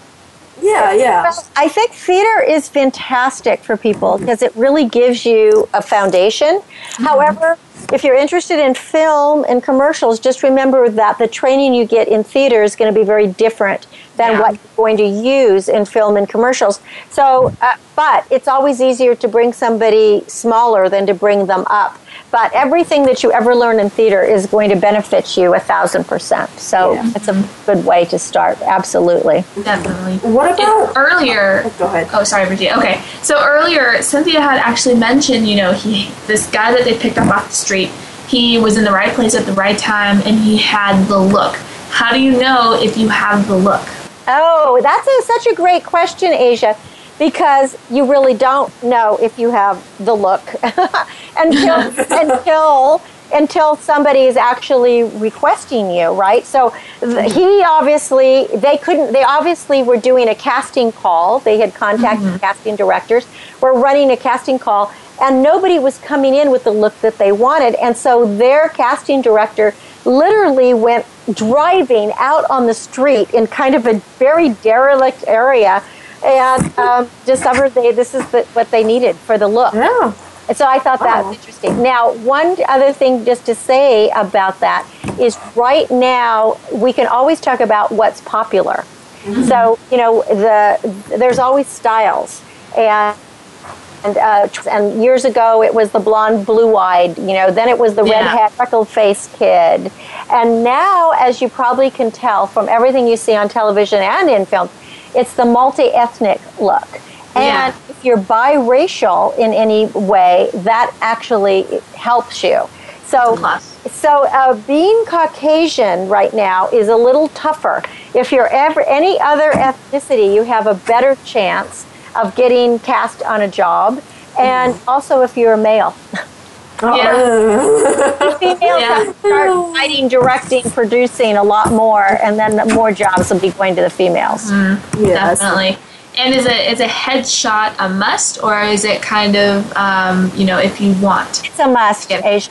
Yeah, yeah. I think theater is fantastic for people because it really gives you a foundation. Mm-hmm. However, if you're interested in film and commercials, just remember that the training you get in theater is going to be very different than yeah. what you're going to use in film and commercials. So, uh, but it's always easier to bring somebody smaller than to bring them up. But everything that you ever learn in theater is going to benefit you a thousand percent. So yeah. it's a good way to start. Absolutely. Definitely. What about earlier? Oh, go ahead. Oh, sorry, Virginia. Okay. So earlier, Cynthia had actually mentioned, you know, he this guy that they picked up off the street. He was in the right place at the right time, and he had the look. How do you know if you have the look? Oh, that's a, such a great question, Asya because you really don't know if you have the look until until until somebody is actually requesting you, right? So th- he obviously they couldn't they obviously were doing a casting call. They had contacted mm-hmm. casting directors. Were running a casting call and nobody was coming in with the look that they wanted. And so their casting director literally went driving out on the street in kind of a very derelict area and um, discovered they this is the, what they needed for the look. Yeah. And so I thought that oh. was interesting. Now, one other thing just to say about that is right now we can always talk about what's popular. Mm-hmm. So you know the there's always styles and. And, uh, and years ago, it was the blonde, blue-eyed. You know, then it was the yeah. redhead, freckle-faced kid. And now, as you probably can tell from everything you see on television and in film, it's the multi-ethnic look. And yeah. if you're biracial in any way, that actually helps you. So, so uh, being Caucasian right now is a little tougher. If you're ever any other ethnicity, you have a better chance of getting cast on a job, and mm-hmm. also if you're a male. Yeah. Females yeah. start writing, directing, producing a lot more, and then more jobs will be going to the females. Mm, yes. Definitely. And is a is a headshot a must, or is it kind of um, you know if you want? It's a must, Asya.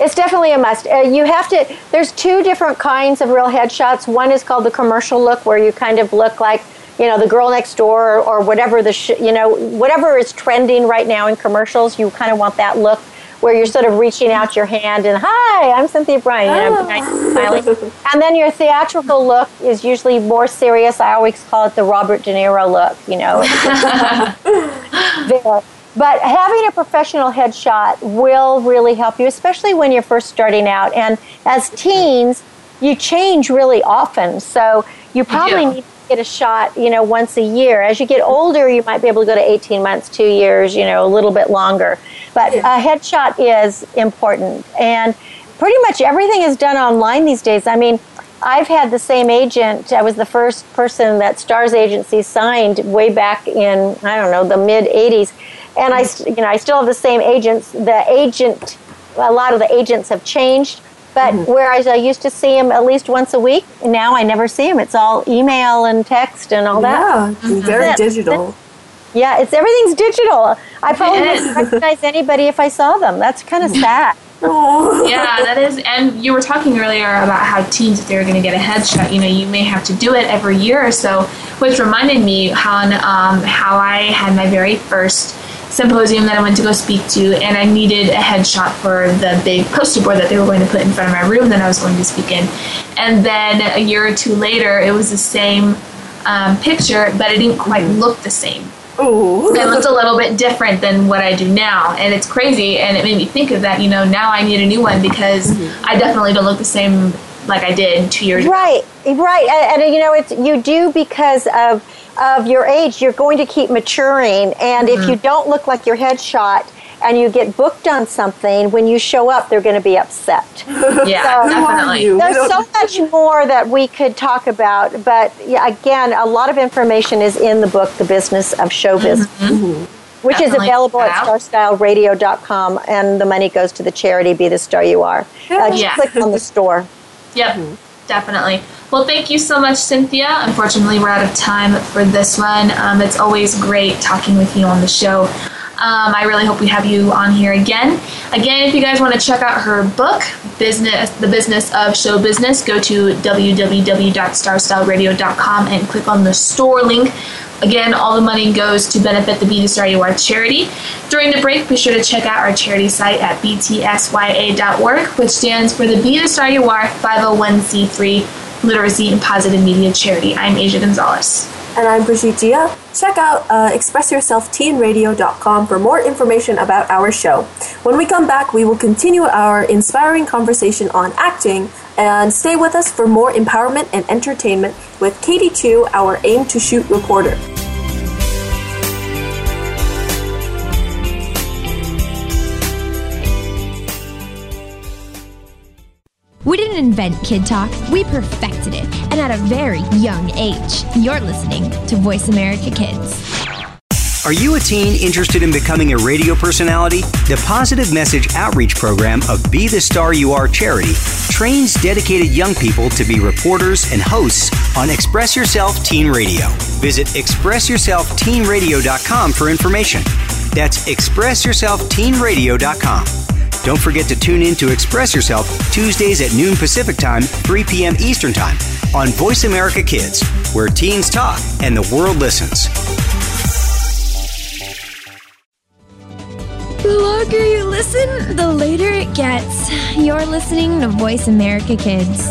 It's definitely a must. Uh, you have to. There's two different kinds of real headshots. One is called the commercial look, where you kind of look like you know the girl next door or, or whatever the sh- you know whatever is trending right now in commercials. You kind of want that look where you're sort of reaching out your hand and hi, I'm Cynthia Brian, you know, nice ah. smiling. And then your theatrical look is usually more serious. I always call it the Robert De Niro look, you know. there. But having a professional headshot will really help you, especially when you're first starting out. And as teens, you change really often. So you probably Yeah. need to get a shot, you know, once a year. As you get older, you might be able to go to 18 months, two years, you know, a little bit longer. But a headshot is important. And pretty much everything is done online these days. I mean, I've had the same agent. I was the first person that Stars Agency signed way back in I don't know the mid '80s, and I, mm-hmm. you know, I still have the same agents. The agent, a lot of the agents have changed, but whereas I used to see him at least once a week, now I never see him. It's all email and text and all that. Yeah, very That's it. digital. Yeah, it's everything's digital. I probably wouldn't recognize anybody if I saw them. That's kind of sad. yeah, that is. And you were talking earlier about how teens, if they're going to get a headshot, you know, you may have to do it every year or so, which reminded me on um, how I had my very first symposium that I went to go speak to, and I needed a headshot for the big poster board that they were going to put in front of my room that I was going to speak in. And then a year or two later, it was the same um, picture, but it didn't quite look the same. Ooh. It looked a little bit different than what I do now, and it's crazy. And it made me think of that. You know, now I need a new one because I definitely don't look the same like I did two years ago. Right, right, and, and you know it's you do because of of your age. You're going to keep maturing, and if you mm-hmm. don't look like your headshot and you get booked on something, when you show up, they're going to be upset. Yeah, So- definitely. Um, there's so much more that we could talk about, but yeah, again, a lot of information is in the book, The Business of Show Business. Mm-hmm. Mm-hmm. Which is available at starstyleradio.com, and the money goes to the charity Be the Star You Are. Uh, just Yeah. click on the store. Yep, definitely. Well, thank you so much, Cynthia. Unfortunately, we're out of time for this one. Um, it's always great talking with you on the show. Um, I really hope we have you on here again. Again, if you guys want to check out her book, "Business: The Business of Show Business," go to www.starstyleradio.com and click on the store link. Again, all the money goes to benefit the Be the Star You Are charity. During the break, be sure to check out our charity site at btsya.org, which stands for the Be the Star You Are 501c3 Literacy and Positive Media Charity. I'm Asya Gonzalez. And I'm Briggite Jia. Check out uh, expressyourselfteenradio.com for more information about our show. When we come back, we will continue our inspiring conversation on acting and stay with us for more empowerment and entertainment with Katie Choo, our Aim to Shoot reporter. We didn't invent Kid Talk, we perfected it, and at a very young age. You're listening to Voice America Kids. Are you a teen interested in becoming a radio personality? The Positive Message Outreach Program of Be the Star You Are charity trains dedicated young people to be reporters and hosts on Express Yourself Teen Radio. Visit expressyourselfteenradio.com for information. That's expressyourselfteenradio.com. Don't forget to tune in to Express Yourself Tuesdays at noon Pacific Time, 3 p.m. Eastern Time on Voice America Kids, where teens talk and the world listens. The longer you listen, the later it gets. You're listening to Voice America Kids.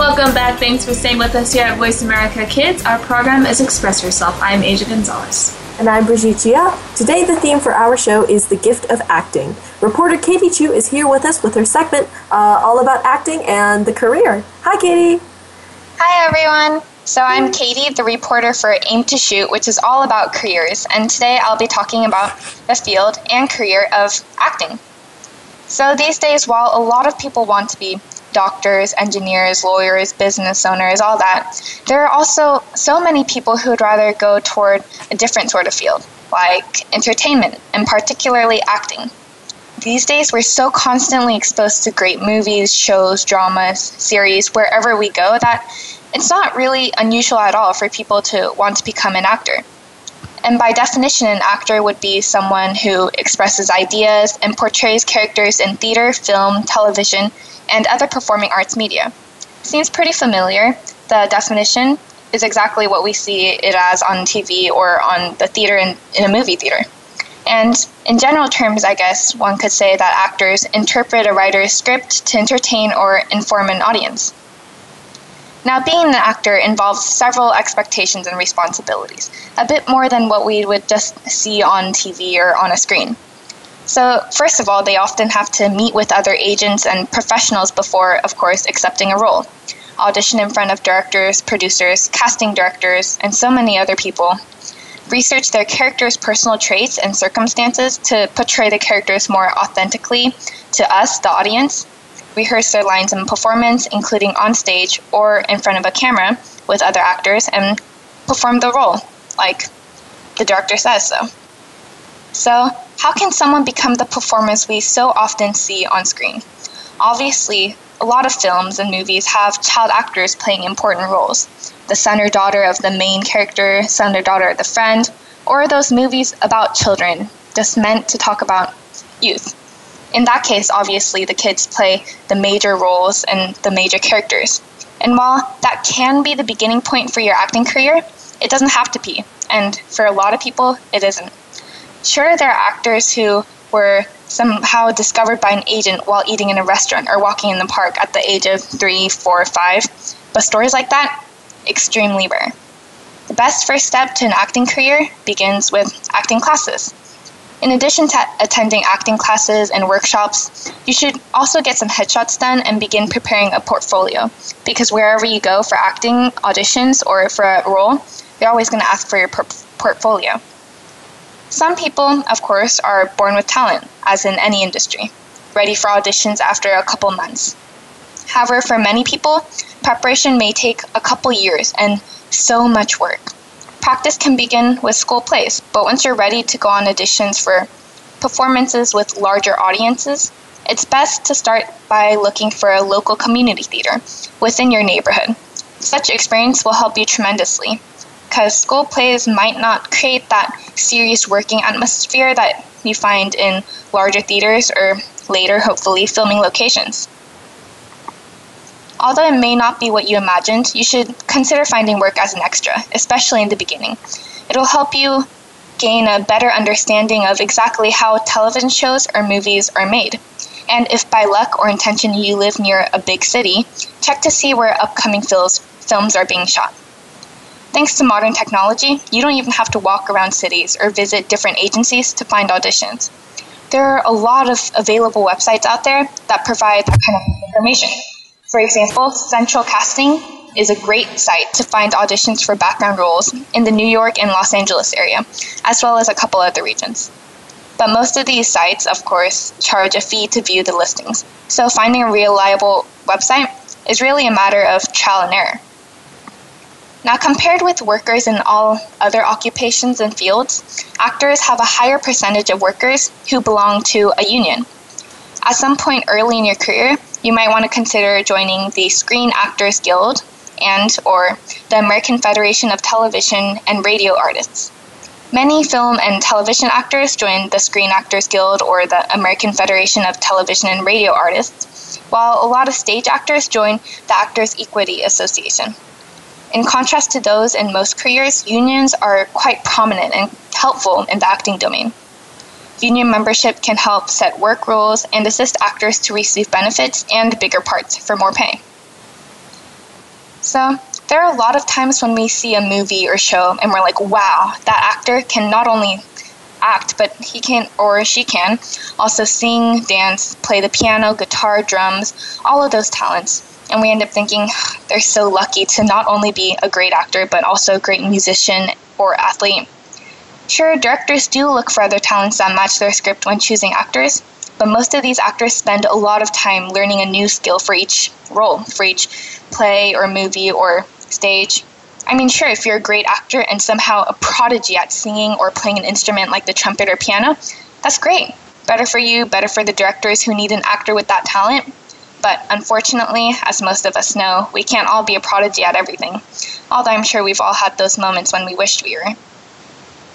Welcome back. Thanks for staying with us here at Voice America Kids. Our program is Express Yourself. I'm Asya Gonzalez. And I'm Briggite Jia. Today, the theme for our show is the gift of acting. Reporter Katie Choo is here with us with her segment uh, all about acting and the career. Hi, Katie. Hi, everyone. So, I'm Katie, the reporter for Aim to Shoot, which is all about careers. And today I'll be talking about the field and career of acting. So, these days, while a lot of people want to be doctors, engineers, lawyers, business owners, all that, there are also so many people who would rather go toward a different sort of field, like entertainment, and particularly acting. These days, we're so constantly exposed to great movies, shows, dramas, series, wherever we go, that it's not really unusual at all for people to want to become an actor. And by definition, an actor would be someone who expresses ideas and portrays characters in theater, film, television, and other performing arts media. Seems pretty familiar. The definition is exactly what we see it as on TV or on the theater in, in a movie theater. And in general terms, I guess one could say that actors interpret a writer's script to entertain or inform an audience. Now, being an actor involves several expectations and responsibilities, a bit more than what we would just see on TV or on a screen. So, first of all, they often have to meet with other agents and professionals before, of course, accepting a role. Audition in front of directors, producers, casting directors, and so many other people. Research their characters' personal traits and circumstances to portray the characters more authentically to us, the audience. Rehearse their lines and performance, including on stage or in front of a camera with other actors, and perform the role, like the director says so. So, how can someone become the performers we so often see on screen? Obviously, a lot of films and movies have child actors playing important roles. The son or daughter of the main character, son or daughter of the friend, or those movies about children, just meant to talk about youth. In that case, obviously, the kids play the major roles and the major characters. And while that can be the beginning point for your acting career, it doesn't have to be. And for a lot of people, it isn't. Sure, there are actors who were somehow discovered by an agent while eating in a restaurant or walking in the park at the age of three, four, five, but stories like that, extremely rare. The best first step to an acting career begins with acting classes. In addition to attending acting classes and workshops, you should also get some headshots done and begin preparing a portfolio. Because wherever you go for acting auditions or for a role, they're always going to ask for your por- portfolio. Some people, of course, are born with talent, as in any industry, ready for auditions after a couple months. However, for many people, preparation may take a couple years and so much work. Practice can begin with school plays, but once you're ready to go on auditions for performances with larger audiences, it's best to start by looking for a local community theater within your neighborhood. Such experience will help you tremendously because school plays might not create that serious working atmosphere that you find in larger theaters or later, hopefully, filming locations. Although it may not be what you imagined, you should consider finding work as an extra, especially in the beginning. It'll help you gain a better understanding of exactly how television shows or movies are made. And if by luck or intention you live near a big city, check to see where upcoming films are being shot. Thanks to modern technology, you don't even have to walk around cities or visit different agencies to find auditions. There are a lot of available websites out there that provide that kind of information. For example, Central Casting is a great site to find auditions for background roles in the New York and Los Angeles area, as well as a couple other regions. But most of these sites, of course, charge a fee to view the listings, so finding a reliable website is really a matter of trial and error. Now, compared with workers in all other occupations and fields, actors have a higher percentage of workers who belong to a union. At some point early in your career, you might want to consider joining the Screen Actors Guild and or the American Federation of Television and Radio Artists. Many film and television actors join the Screen Actors Guild or the American Federation of Television and Radio Artists, while a lot of stage actors join the Actors Equity Association. In contrast to those in most careers, unions are quite prominent and helpful in the acting domain. Union membership can help set work rules and assist actors to receive benefits and bigger parts for more pay. So, there are a lot of times when we see a movie or show and we're like, wow, that actor can not only act, but he can or she can also sing, dance, play the piano, guitar, drums, all of those talents. And we end up thinking they're so lucky to not only be a great actor, but also a great musician or athlete. Sure, directors do look for other talents that match their script when choosing actors, but most of these actors spend a lot of time learning a new skill for each role, for each play or movie or stage. I mean, sure, if you're a great actor and somehow a prodigy at singing or playing an instrument like the trumpet or piano, that's great. Better for you, better for the directors who need an actor with that talent. But unfortunately, as most of us know, we can't all be a prodigy at everything. Although I'm sure we've all had those moments when we wished we were.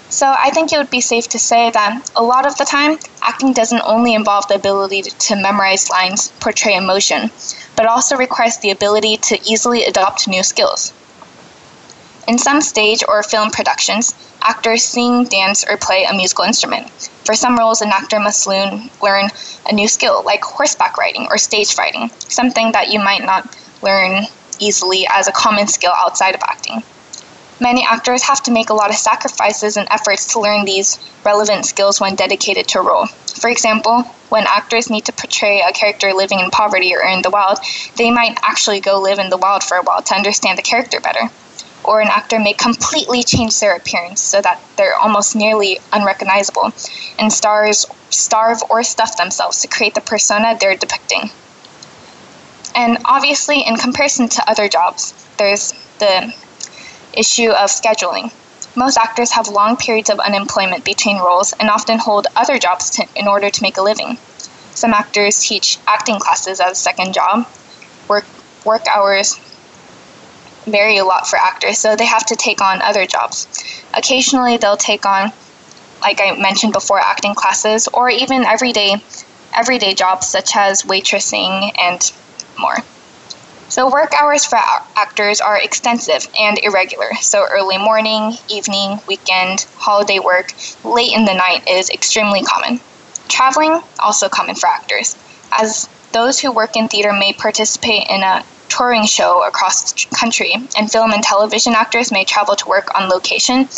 So I think it would be safe to say that a lot of the time, acting doesn't only involve the ability to memorize lines, portray emotion, but also requires the ability to easily adopt new skills. In some stage or film productions, actors sing, dance, or play a musical instrument. For some roles, an actor must learn, learn a new skill, like horseback riding or stage fighting, something that you might not learn easily as a common skill outside of acting. Many actors have to make a lot of sacrifices and efforts to learn these relevant skills when dedicated to a role. For example, when actors need to portray a character living in poverty or in the wild, they might actually go live in the wild for a while to understand the character better. Or an actor may completely change their appearance so that they're almost nearly unrecognizable, and stars starve or stuff themselves to create the persona they're depicting. And obviously, in comparison to other jobs, there's the issue of scheduling. Most actors have long periods of unemployment between roles and often hold other jobs to, in order to make a living. Some actors teach acting classes as a second job. Work, work hours vary a lot for actors, so they have to take on other jobs. Occasionally, they'll take on, like I mentioned before, acting classes or even everyday everyday jobs such as waitressing and more. So, work hours for actors are extensive and irregular. So, early morning, evening, weekend, holiday work, late in the night is extremely common. Traveling, also common for actors, as those who work in theater may participate in a touring show across the country, and film and television actors may travel to work on location.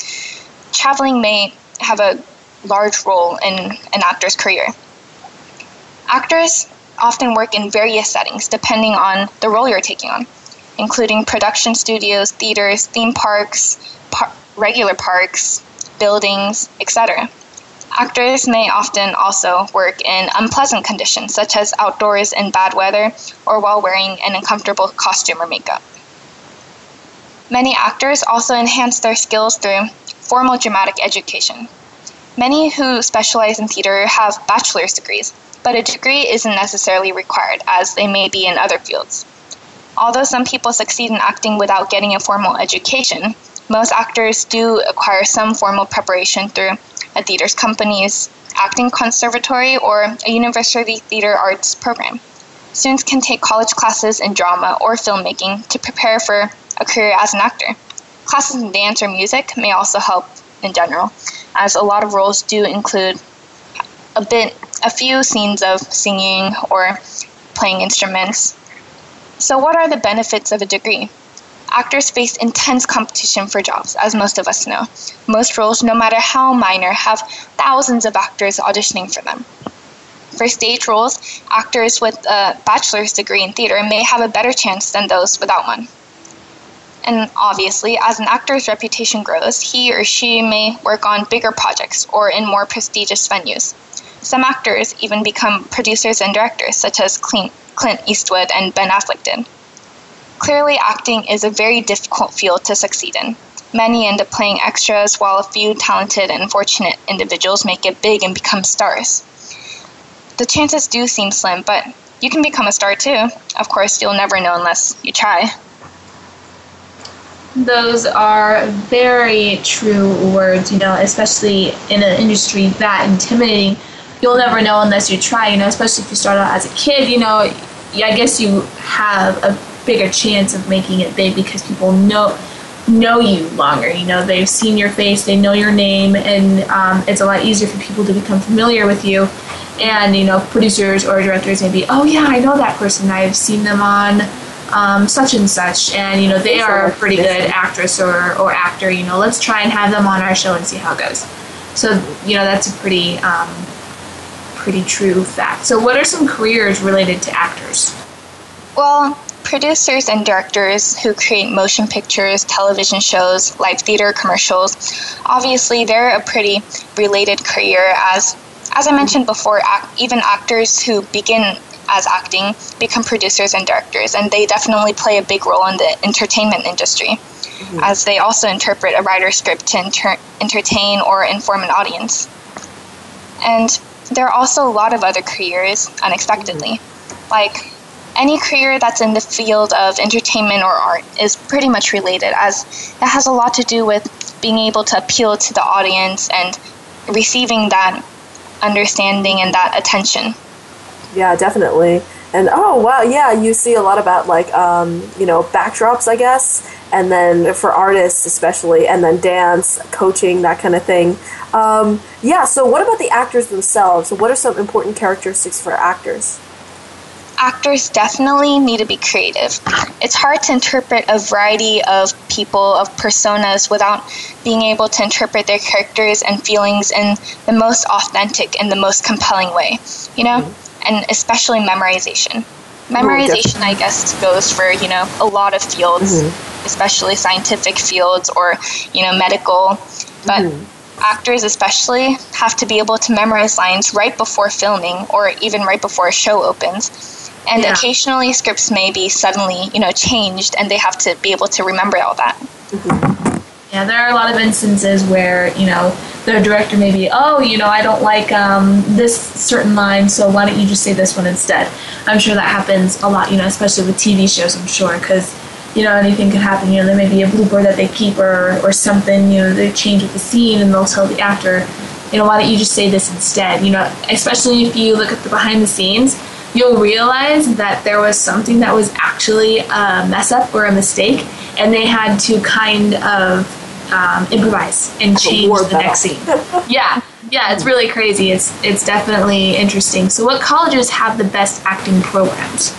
Traveling may have a large role in an actor's career. Actors often work in various settings depending on the role you're taking on, including production studios, theaters, theme parks, par- regular parks, buildings, etc. Actors may often also work in unpleasant conditions, such as outdoors in bad weather or while wearing an uncomfortable costume or makeup. Many actors also enhance their skills through formal dramatic education. Many who specialize in theater have bachelor's degrees, but a degree isn't necessarily required, as they may be in other fields. Although some people succeed in acting without getting a formal education, most actors do acquire some formal preparation through a theater's company's acting conservatory or a university theater arts program. Students can take college classes in drama or filmmaking to prepare for a career as an actor. Classes in dance or music may also help in general, as a lot of roles do include a bit a few scenes of singing or playing instruments. So, what are the benefits of a degree? Actors face intense competition for jobs, as most of us know. Most roles, no matter how minor, have thousands of actors auditioning for them. For stage roles, actors with a bachelor's degree in theater may have a better chance than those without one. And obviously, as an actor's reputation grows, he or she may work on bigger projects or in more prestigious venues. Some actors even become producers and directors, such as Clint, Eastwood and Ben Affleck. Clearly, acting is a very difficult field to succeed in. Many end up playing extras, while a few talented and fortunate individuals make it big and become stars. The chances do seem slim, but you can become a star too. Of course, you'll never know unless you try. Those are very true words, you know, especially in an industry that intimidating you'll never know unless you try, you know, especially if you start out as a kid, you know, I guess you have a bigger chance of making it big because people know know you longer. You know, they've seen your face, they know your name, and um, it's a lot easier for people to become familiar with you. And you know, producers or directors may be, oh yeah, I know that person. I've seen them on um, such and such, and you know they are a pretty good actress or, or actor. You know, let's try and have them on our show and see how it goes. So you know that's a pretty um, pretty true fact. So what are some careers related to actors? Well, producers and directors who create motion pictures, television shows, live theater commercials, obviously they're a pretty related career as as I mentioned before, even actors who begin as acting become producers and directors, and they definitely play a big role in the entertainment industry, mm-hmm. as they also interpret a writer's script to inter- entertain or inform an audience. And there are also a lot of other careers unexpectedly. Like any career that's in the field of entertainment or art is pretty much related, as it has a lot to do with being able to appeal to the audience and receiving that understanding and that attention. Yeah, definitely. And oh wow, yeah, you see a lot about like um, you know backdrops, I guess, and then for artists especially, and then dance, coaching, that kind of thing. Um, yeah. So what about the actors themselves? What are some important characteristics for actors? actors definitely need to be creative. It's hard to interpret a variety of people, of personas, without being able to interpret their characters and feelings in the most authentic and the most compelling way, you know? Mm-hmm. And especially memorization. Memorization, I guess, goes for, you know, a lot of fields, mm-hmm. especially scientific fields or, you know, medical. But mm-hmm. actors, especially, have to be able to memorize lines right before filming or even right before a show opens and yeah. occasionally scripts may be suddenly you know changed and they have to be able to remember all that mm-hmm. Yeah there are a lot of instances where you know the director may be oh you know i don't like um, this certain line so why don't you just say this one instead? I'm sure that happens a lot you know especially with tv shows i'm sure because you know anything could happen you know there may be a blooper that they keep or, or something you know they change with the scene and they'll tell the actor you know why don't you just say this instead? You know especially if you look at the behind the scenes you'll realize that there was something that was actually a mess up or a mistake, and they had to kind of um, improvise and change the battle. next scene. yeah, yeah, it's really crazy. It's it's definitely interesting. So, what colleges have the best acting programs?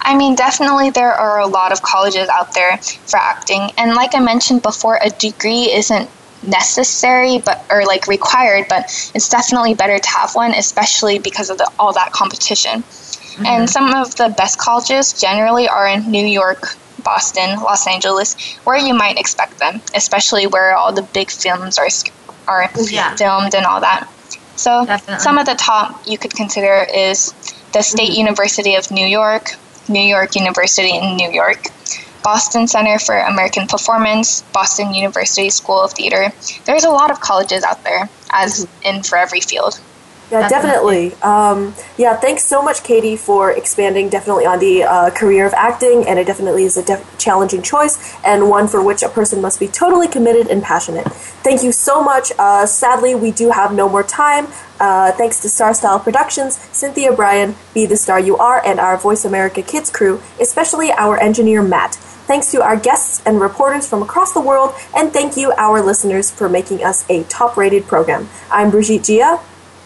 I mean, definitely there are a lot of colleges out there for acting, and like I mentioned before, a degree isn't necessary but or like required but it's definitely better to have one especially because of the, all that competition mm-hmm. and some of the best colleges generally are in new york boston los angeles where you might expect them especially where all the big films are are yeah. filmed and all that so definitely. some of the top you could consider is the state mm-hmm. university of new york new york university in new york Boston Center for American Performance, Boston University School of Theater. There's a lot of colleges out there, as in for every field. Yeah, definitely. definitely. Um, yeah, thanks so much, Katie, for expanding definitely on the uh, career of acting, and it definitely is a def- challenging choice and one for which a person must be totally committed and passionate. Thank you so much. Uh, sadly, we do have no more time. Uh, thanks to Star Style Productions, Cynthia Brian, Be the Star You Are, and our Voice America Kids crew, especially our engineer Matt. Thanks to our guests and reporters from across the world, and thank you, our listeners, for making us a top rated program. I'm Briggite Jia.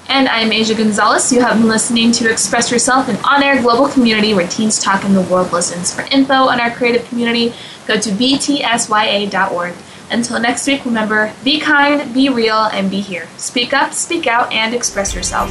And I'm Asya Gonzalez. You have been listening to Express Yourself, an on air global community where teens talk and the world listens. For info on our creative community, go to btsya.org. Until next week, remember be kind, be real, and be here. Speak up, speak out, and express yourself.